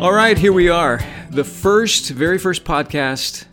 All right, here we are. The first, very first podcast.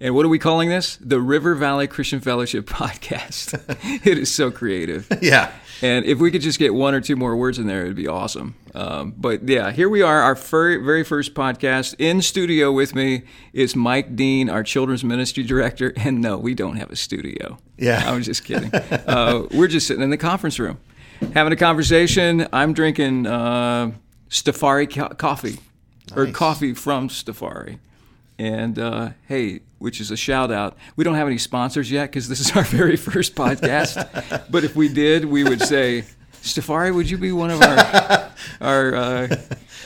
And what are we calling this? The River Valley Christian Fellowship Podcast. it is so creative. Yeah. And if we could just get one or two more words in there, it'd be awesome. Um, but yeah, here we are, our fir- very first podcast. In studio with me is Mike Dean, our children's ministry director. And no, we don't have a studio. Yeah. I was just kidding. uh, we're just sitting in the conference room having a conversation. I'm drinking uh, Stafari co- coffee, or coffee from Stafari. And uh, hey, which is a shout out. We don't have any sponsors yet because this is our very first podcast. but if we did, we would say, Stafari, would you be one of our our uh,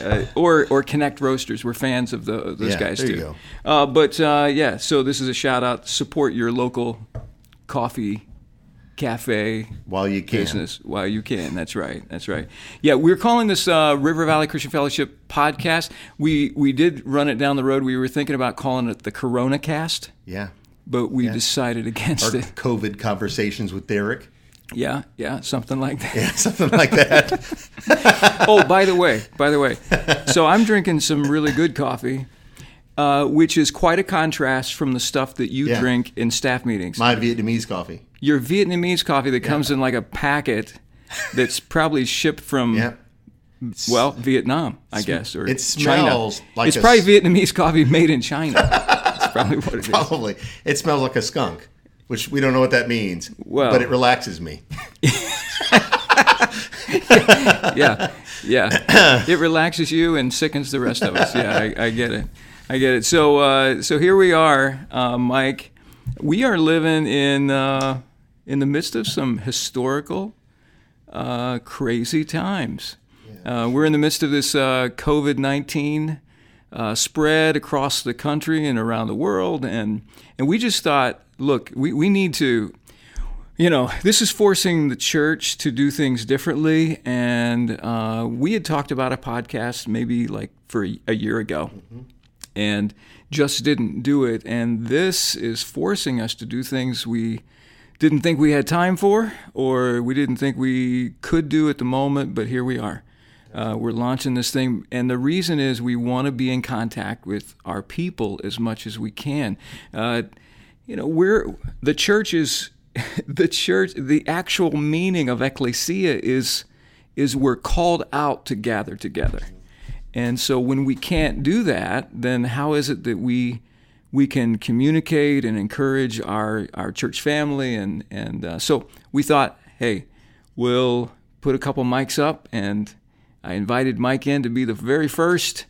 uh, or or Connect Roasters? We're fans of the, those Yeah, guys there too. you go. Uh, but uh, yeah, so this is a shout out. Support your local coffee cafe While you can. business while you can. That's right. That's right. Yeah, we're calling this uh, River Valley Christian Fellowship podcast. We we did run it down the road. We were thinking about calling it the Corona Cast, Yeah. but we decided against Our it. COVID conversations with Derick. Yeah, yeah, something like that. Yeah, something like that. oh, by the way, by the way, so I'm drinking some really good coffee, uh, which is quite a contrast from the stuff that you Yeah. drink in staff meetings. My Vietnamese coffee. Your Vietnamese coffee that comes in like a packet that's probably shipped from well Vietnam, I guess, or it China. smells like it's a probably s- Vietnamese coffee made in China. That's probably what it is. Probably. It smells like a skunk, which we don't know what that means. Well- but it relaxes me. yeah, yeah. It relaxes you and sickens the rest of us. Yeah, I, I get it. I get it. So, uh, so here we are, uh, Mike. We are living in uh, in the midst of some historical, uh, crazy times. Uh, we're in the midst of this uh, COVID nineteen uh, spread across the country and around the world, and and we just thought, look, we, we need to you know, this is forcing the church to do things differently. And uh, we had talked about a podcast maybe like for a, a year ago and just didn't do it. And this is forcing us to do things we didn't think we had time for or we didn't think we could do at the moment, but here we are. Uh, we're launching this thing, and the reason is we want to be in contact with our people as much as we can. Uh, you know, we're the church is the church. The actual meaning of ecclesia is is we're called out to gather together, and so when we can't do that, then how is it that we we can communicate and encourage our our church family? And and uh, so we thought, hey, we'll put a couple mics up, and I invited Mike in to be the very first.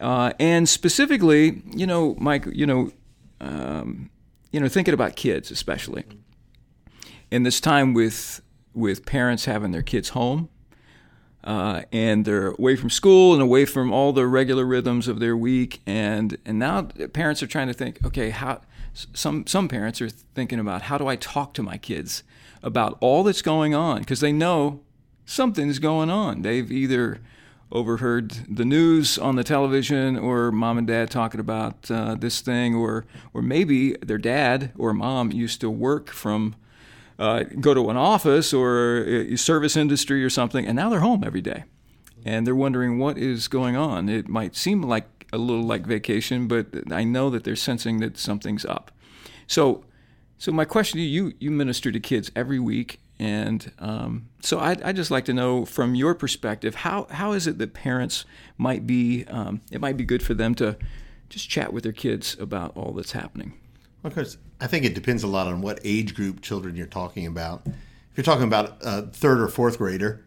Uh, and specifically, you know, Mike, you know, um, you know, thinking about kids, especially in this time with with parents having their kids home, uh, and they're away from school and away from all the regular rhythms of their week, and and now parents are trying to think, okay, how some some parents are thinking about how do I talk to my kids about all that's going on because they know something's going on. They've either overheard the news on the television or mom and dad talking about uh, this thing or or maybe their dad or mom used to work from uh, go to an office or a service industry or something and now they're home every day. And they're wondering what is going on. It might seem like a little like vacation but i know that they're sensing that something's up. So so my question to you, you minister to kids every week, and um, so I'd, I'd just like to know from your perspective, how, how is it that parents might be, um, it might be good for them to just chat with their kids about all that's happening? Of course, I think it depends a lot on what age group children you're talking about. If you're talking about a third or fourth grader,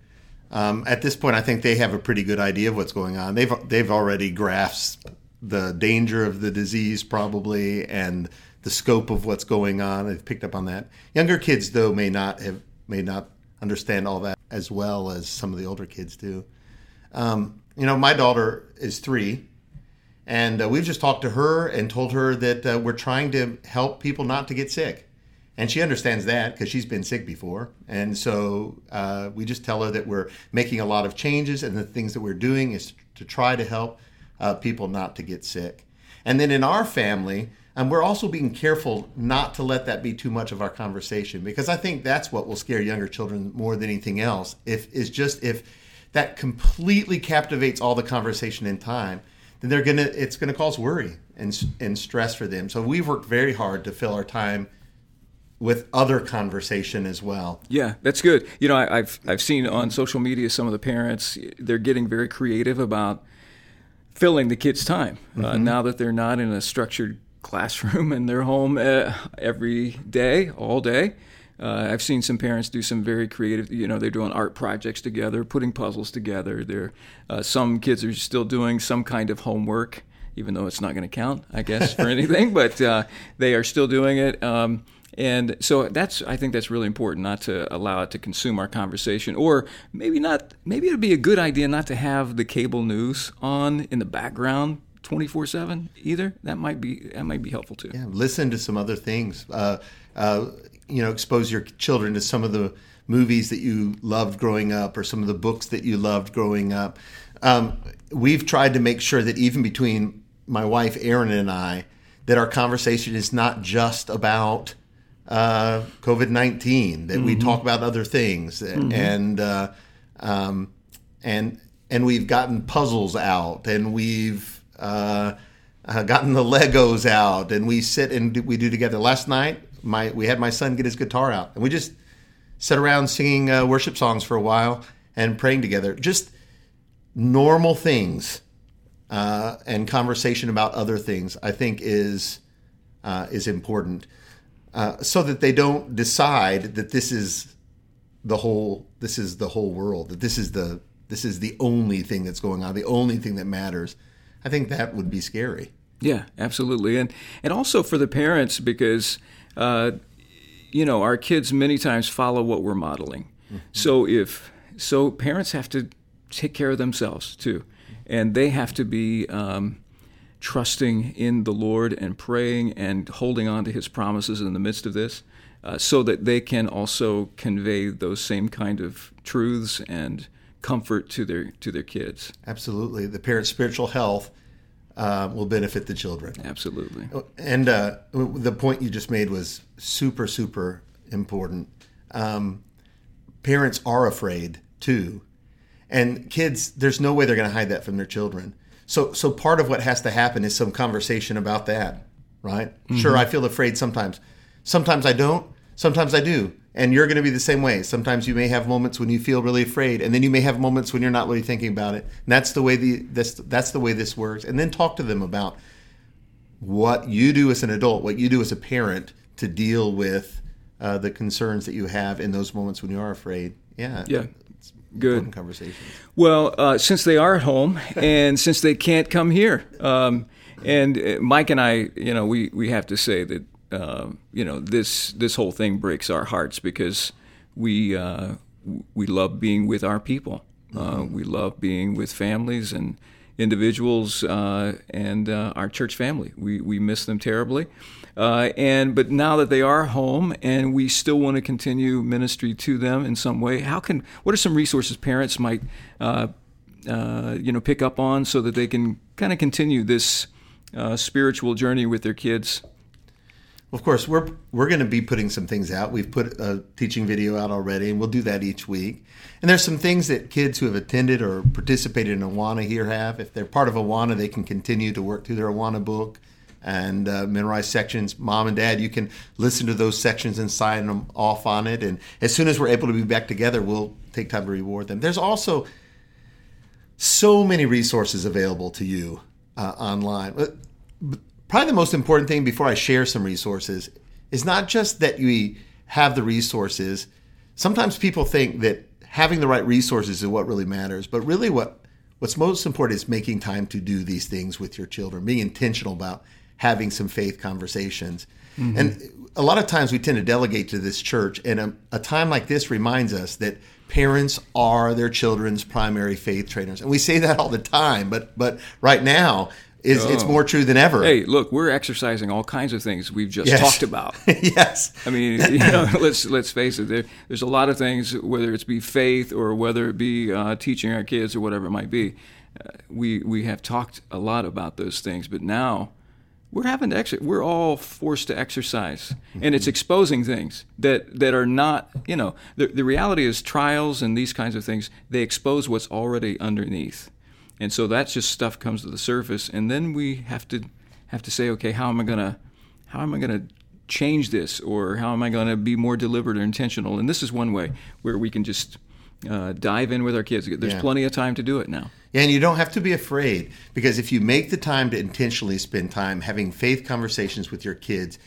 um, at this point, I think they have a pretty good idea of what's going on. They've they've already grasped the danger of the disease, probably, and the scope of what's going on. They've picked up on that. Younger kids, though, may not have may not understand all that as well as some of the older kids do. Um, you know, my daughter is three, and uh, we've just talked to her and told her that uh, we're trying to help people not to get sick. And she understands that because she's been sick before. And so uh, we just tell her that we're making a lot of changes and the things that we're doing is to try to help uh, people not to get sick. And then in our family, and we're also being careful not to let that be too much of our conversation because I think that's what will scare younger children more than anything else. If is just if that completely captivates all the conversation in time, then they're gonna it's gonna cause worry and and stress for them. So we've worked very hard to fill our time with other conversation as well. Yeah, that's good. You know, I, have I've seen on social media some of the parents they're getting very creative about filling the kids' time uh, mm-hmm. uh, now that they're not in a structured classroom and they're home uh, every day, all day. Uh, I've seen some parents do some very creative. You know, they're doing art projects together, putting puzzles together. They're uh, some kids are still doing some kind of homework, even though it's not going to count, I guess, for anything. But uh, they are still doing it. Um, and so that's I think that's really important not to allow it to consume our conversation or maybe not maybe it'd be a good idea not to have the cable news on in the background 24/7 either that might be that might be helpful too. Yeah, listen to some other things. Uh, uh, you know, expose your children to some of the movies that you loved growing up or some of the books that you loved growing up. Um, we've tried to make sure that even between my wife Erin and I that our conversation is not just about uh, COVID nineteen. That mm-hmm. we talk about other things, mm-hmm. and uh, um, and and we've gotten puzzles out, and we've uh, uh, gotten the Legos out, and we sit and we do together. Last night, my we had my son get his guitar out, and we just sat around singing uh, worship songs for a while and praying together. Just normal things uh, and conversation about other things. I think is uh, is important. Uh, so that they don't decide that this is the whole this is the whole world that this is the this is the only thing that's going on the only thing that matters i think that would be scary yeah absolutely and and also for the parents because uh, you know our kids many times follow what we're modeling mm-hmm. so if so parents have to take care of themselves too and they have to be um, trusting in the Lord and praying and holding on to His promises in the midst of this, uh, so that they can also convey those same kind of truths and comfort to their to their kids. Absolutely, the parent's spiritual health uh, will benefit the children. Absolutely, and uh, the point you just made was super super important. Um, parents are afraid too, and kids. There's no way they're going to hide that from their children. So so part of what has to happen is some conversation about that, right? Mm-hmm. Sure, I feel afraid sometimes. Sometimes I don't. Sometimes I do. And you're going to be the same way. Sometimes you may have moments when you feel really afraid, and then you may have moments when you're not really thinking about it. And that's the way the this that's the way this works. And then talk to them about what you do as an adult, what you do as a parent to deal with uh, the concerns that you have in those moments when you are afraid. Yeah. Yeah. Good conversation. Well, uh, since they are at home and since they can't come here, um, and uh, Mike and I, you know, we, we have to say that uh, you know this this whole thing breaks our hearts because we uh, we love being with our people. Uh, mm-hmm. we love being with families and individuals uh, and our church family. We we miss them terribly. Uh, and but now that they are home and we still want to continue ministry to them in some way, how can what are some resources parents might uh, uh, you know pick up on so that they can kind of continue this uh, spiritual journey with their kids? Of course, we're we're going to be putting some things out. We've put a teaching video out already, and we'll do that each week. And there's some things that kids who have attended or participated in Awana here have. If they're part of Awana, they can continue to work through their Awana book and uh, memorize sections. Mom and dad, you can listen to those sections and sign them off on it. And as soon as we're able to be back together, we'll take time to reward them. There's also so many resources available to you uh, online. Probably the most important thing before I share some resources is not just that we have the resources. Sometimes people think that having the right resources is what really matters, but really what what's most important is making time to do these things with your children, being intentional about having some faith conversations. Mm-hmm. And a lot of times we tend to delegate to this church, and a, a, time like this reminds us that parents are their children's primary faith trainers. And we say that all the time, but but right now is oh. it's more true than ever. Hey, look, we're exercising all kinds of things we've just yes. talked about. yes, I mean, you know, let's let's face it. There, there's a lot of things, whether it's be faith or whether it be uh, teaching our kids or whatever it might be. Uh, we we have talked a lot about those things, but now we're having to exercise. We're all forced to exercise, and it's exposing things that that are not. You know, the the reality is trials and these kinds of things. They expose what's already underneath, and so that's just stuff comes to the surface, and then we have to have to say, okay, how am I gonna how am I gonna change this, or how am I going to be more deliberate or intentional? And this is one way where we can just uh, dive in with our kids. There's Yeah. plenty of time to do it now. And you don't have to be afraid because if you make the time to intentionally spend time having faith conversations with your kids,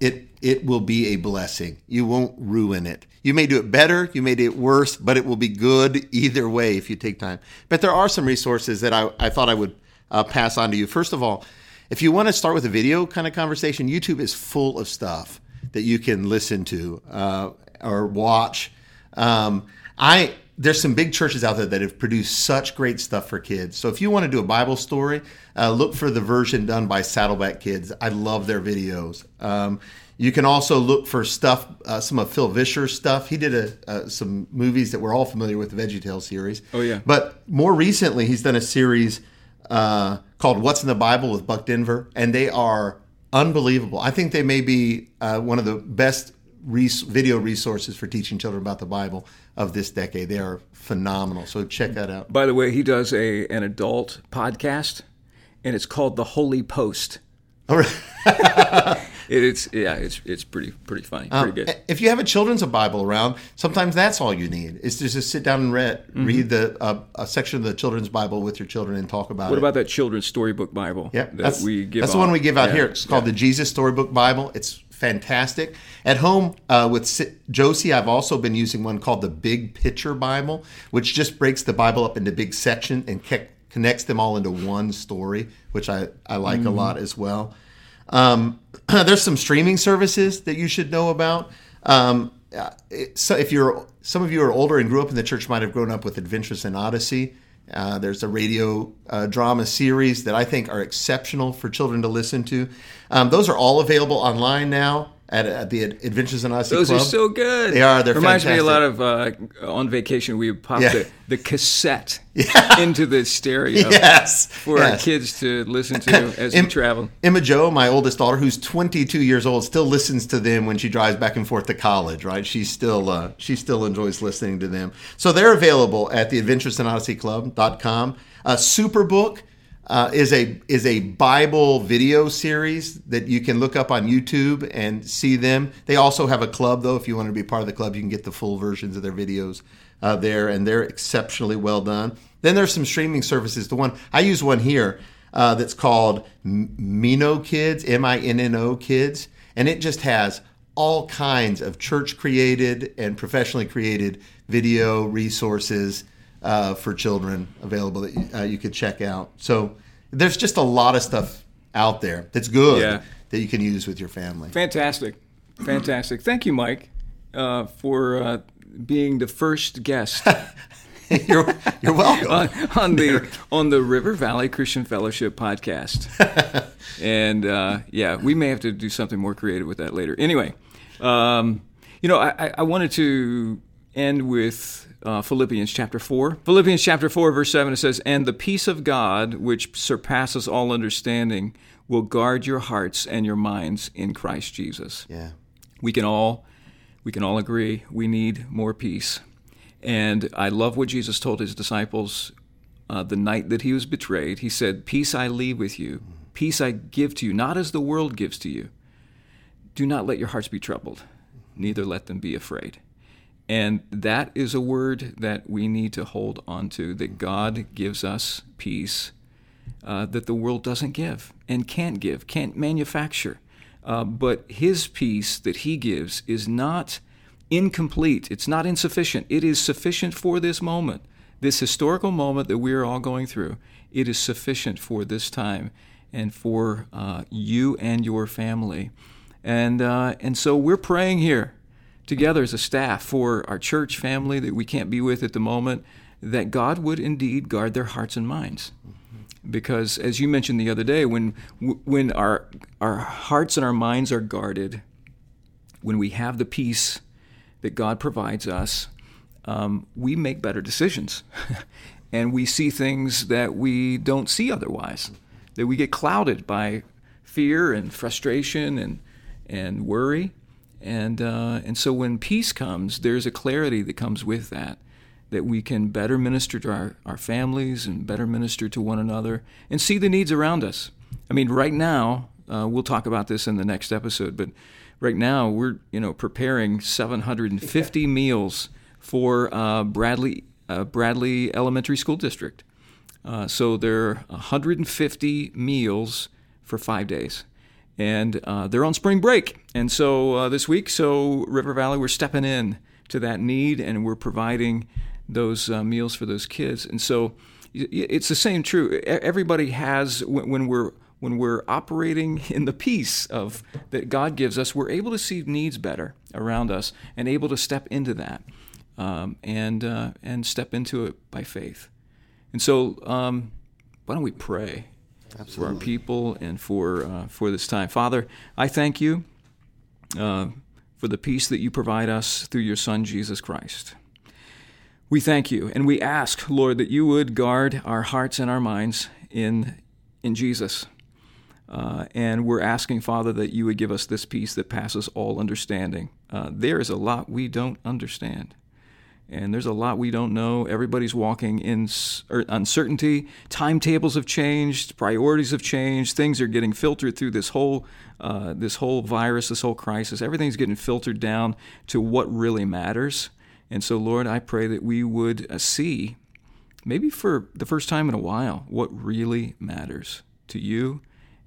it it will be a blessing. You won't ruin it. You may do it better, you may do it worse, but it will be good either way if you take time. But there are some resources that I, I thought I would uh, pass on to you. First of all, if you want to start with a video kind of conversation, YouTube is full of stuff that you can listen to uh, or watch. Um, I there's some big churches out there that have produced such great stuff for kids. So if you want to do a Bible story, uh, look for the version done by Saddleback Kids. I love their videos. Um, you can also look for stuff, uh, some of Phil Vischer's stuff. He did a, uh, some movies that we're all familiar with, the VeggieTales series. Oh, yeah. But more recently, he's done a series uh, called "What's in the Bible" with Buck Denver, and they are unbelievable. I think they may be uh, one of the best res- video resources for teaching children about the Bible of this decade. They are phenomenal. So check that out. By the way, he does a an adult podcast, and it's called The Holy Post. All right. It's yeah, it's it's pretty pretty funny, pretty good. If you have a children's Bible around, sometimes that's all you need is to just sit down and read, read the uh, a section of the children's Bible with your children and talk about it. What it. about that children's storybook Bible Yeah, that that's, we give? that's the one we give out Yeah, here. It's called yeah. the Jesus Storybook Bible. It's fantastic. At home uh, with Si- Josie, I've also been using one called the Big Picture Bible, which just breaks the Bible up into big sections and ke- connects them all into one story, which I, I like Mm-hmm. a lot as well. Um, there's some streaming services that you should know about. Um, uh, so if you're some of you are older and grew up in the church, might have grown up with Adventures in Odyssey. Uh, there's a radio uh, drama series that I think are exceptional for children to listen to. Um, those are all available online now at, at the Adventures in Odyssey Those Club. are so good. They are. They're Reminds me a lot of uh, on vacation. We would pop Yeah. the, the cassette into the stereo yes, for our kids to listen to as we travel. Emma Joe, my oldest daughter, who's 22 years old, still listens to them when she drives back and forth to college. Right? She still uh, she still enjoys listening to them. So they're available at the AdventuresinOdysseyClub.com. Uh, Superbook uh, is a is a Bible video series that you can look up on YouTube and see them. They also have a club though. If you want to be part of the club, you can get the full versions of their videos uh, there, and they're exceptionally well done. Then there's some streaming services. The one I use one here uh, that's called Minno Kids, M I N N O Kids, and it just has all kinds of church created and professionally created video resources uh, for children available that you, uh, you could check out. So there's just a lot of stuff out there that's good Yeah. that you can use with your family. Fantastic, fantastic. Thank you, Mike, uh, for uh, being the first guest you're, you're welcome. on, on the on the River Valley Christian Fellowship podcast. and uh, yeah, we may have to do something more creative with that later. Anyway, um, you know, I, I- I wanted to end with uh, Philippians chapter four. Philippians chapter four, verse seven. It says, "And the peace of God, which surpasses all understanding, will guard your hearts and your minds in Christ Jesus." yeah. we can all we can all agree we need more peace and i love what jesus told his disciples uh, the night that he was betrayed he said peace i leave with you peace i give to you not as the world gives to you do not let your hearts be troubled neither let them be afraid and that is a word that we need to hold on to that god gives us peace uh, that the world doesn't give and can't give, can't manufacture. Uh, but His peace that He gives is not incomplete, it's not insufficient. It is sufficient for this moment, this historical moment that we are all going through. It is sufficient for this time and for uh, you and your family. And, uh, and so we're praying here together as a staff for our church family that we can't be with at the moment, that God would indeed guard their hearts and minds. Because as you mentioned the other day when when our our hearts and our minds are guarded when we have the peace that God provides us um, we make better decisions. And we see things that we don't see otherwise that we get clouded by fear and frustration and and worry and uh, and so when peace comes there's a clarity that comes with that that we can better minister to our, our families and better minister to one another and see the needs around us. I mean, right now, uh, we'll talk about this in the next episode, but right now we're you know preparing 750 meals for uh, Bradley uh, Bradley Elementary School District. Uh, so there are 150 meals for five days and uh, they're on spring break. And so uh, this week, so River Valley, we're stepping in to that need, and we're providing those uh, meals for those kids. And so it's the same true. Everybody has when we're when we're operating in the peace of that God gives us, we're able to see needs better around us and able to step into that um, and uh, and step into it by faith. And so, um, why don't we pray? Absolutely. for our people and for uh, for this time. Father, I thank you uh, for the peace that you provide us through your Son Jesus Christ. We thank you and we ask, Lord, that you would guard our hearts and our minds in in Jesus. Uh, and we're asking, Father, that you would give us this peace that passes all understanding. Uh, there is a lot we don't understand and there's a lot we don't know. Everybody's walking in er, uncertainty. Timetables have changed, priorities have changed. Things are getting filtered through this whole uh, this whole virus, this whole crisis. Everything's getting filtered down to what really matters. And so, Lord, I pray that we would uh, see, maybe for the first time in a while, what really matters to you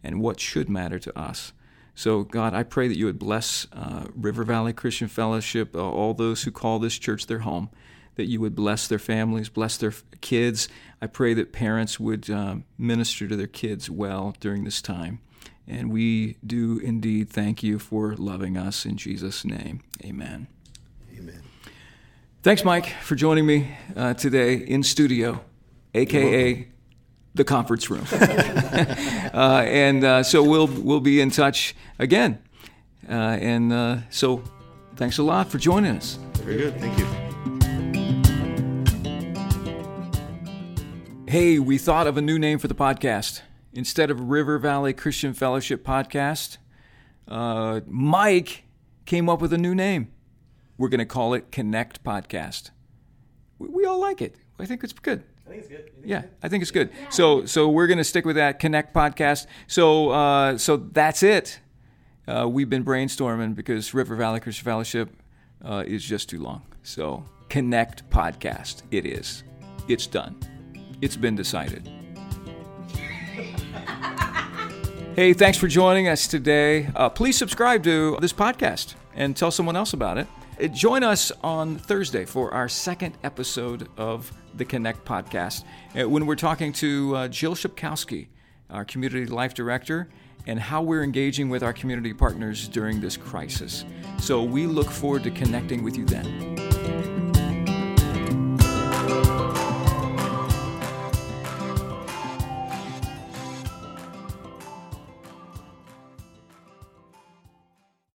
and what should matter to us. So, God, I pray that you would bless uh, River Valley Christian Fellowship, uh, all those who call this church their home, that you would bless their families, bless their kids. I pray that parents would um, minister to their kids well during this time. And we do indeed thank you for loving us in Jesus' name. Amen. Amen. Thanks, Mike, for joining me uh, today in studio, aka the conference room. uh, and uh, so we'll we'll be in touch again. Uh, and uh, so, thanks a lot for joining us. Very good. Thank you. Hey, we thought of a new name for the podcast. Instead of River Valley Christian Fellowship Podcast, uh, Mike came up with a new name. We're going to call it Connect Podcast. We, we all like it. I think it's good. I think it's good. Yeah, I think it's good. So so we're gonna stick with that Connect podcast. So uh, so that's it. Uh, we've been brainstorming because River Valley Christian Fellowship uh, is just too long. So Connect podcast. It is. It's done. It's been decided. hey, thanks for joining us today. Uh, please subscribe to this podcast and tell someone else about it. Uh, join us on Thursday for our second episode of the Connect podcast uh, when we're talking to uh, Jill Shipkowski, our community life director, and how we're engaging with our community partners during this crisis. So we look forward to connecting with you then.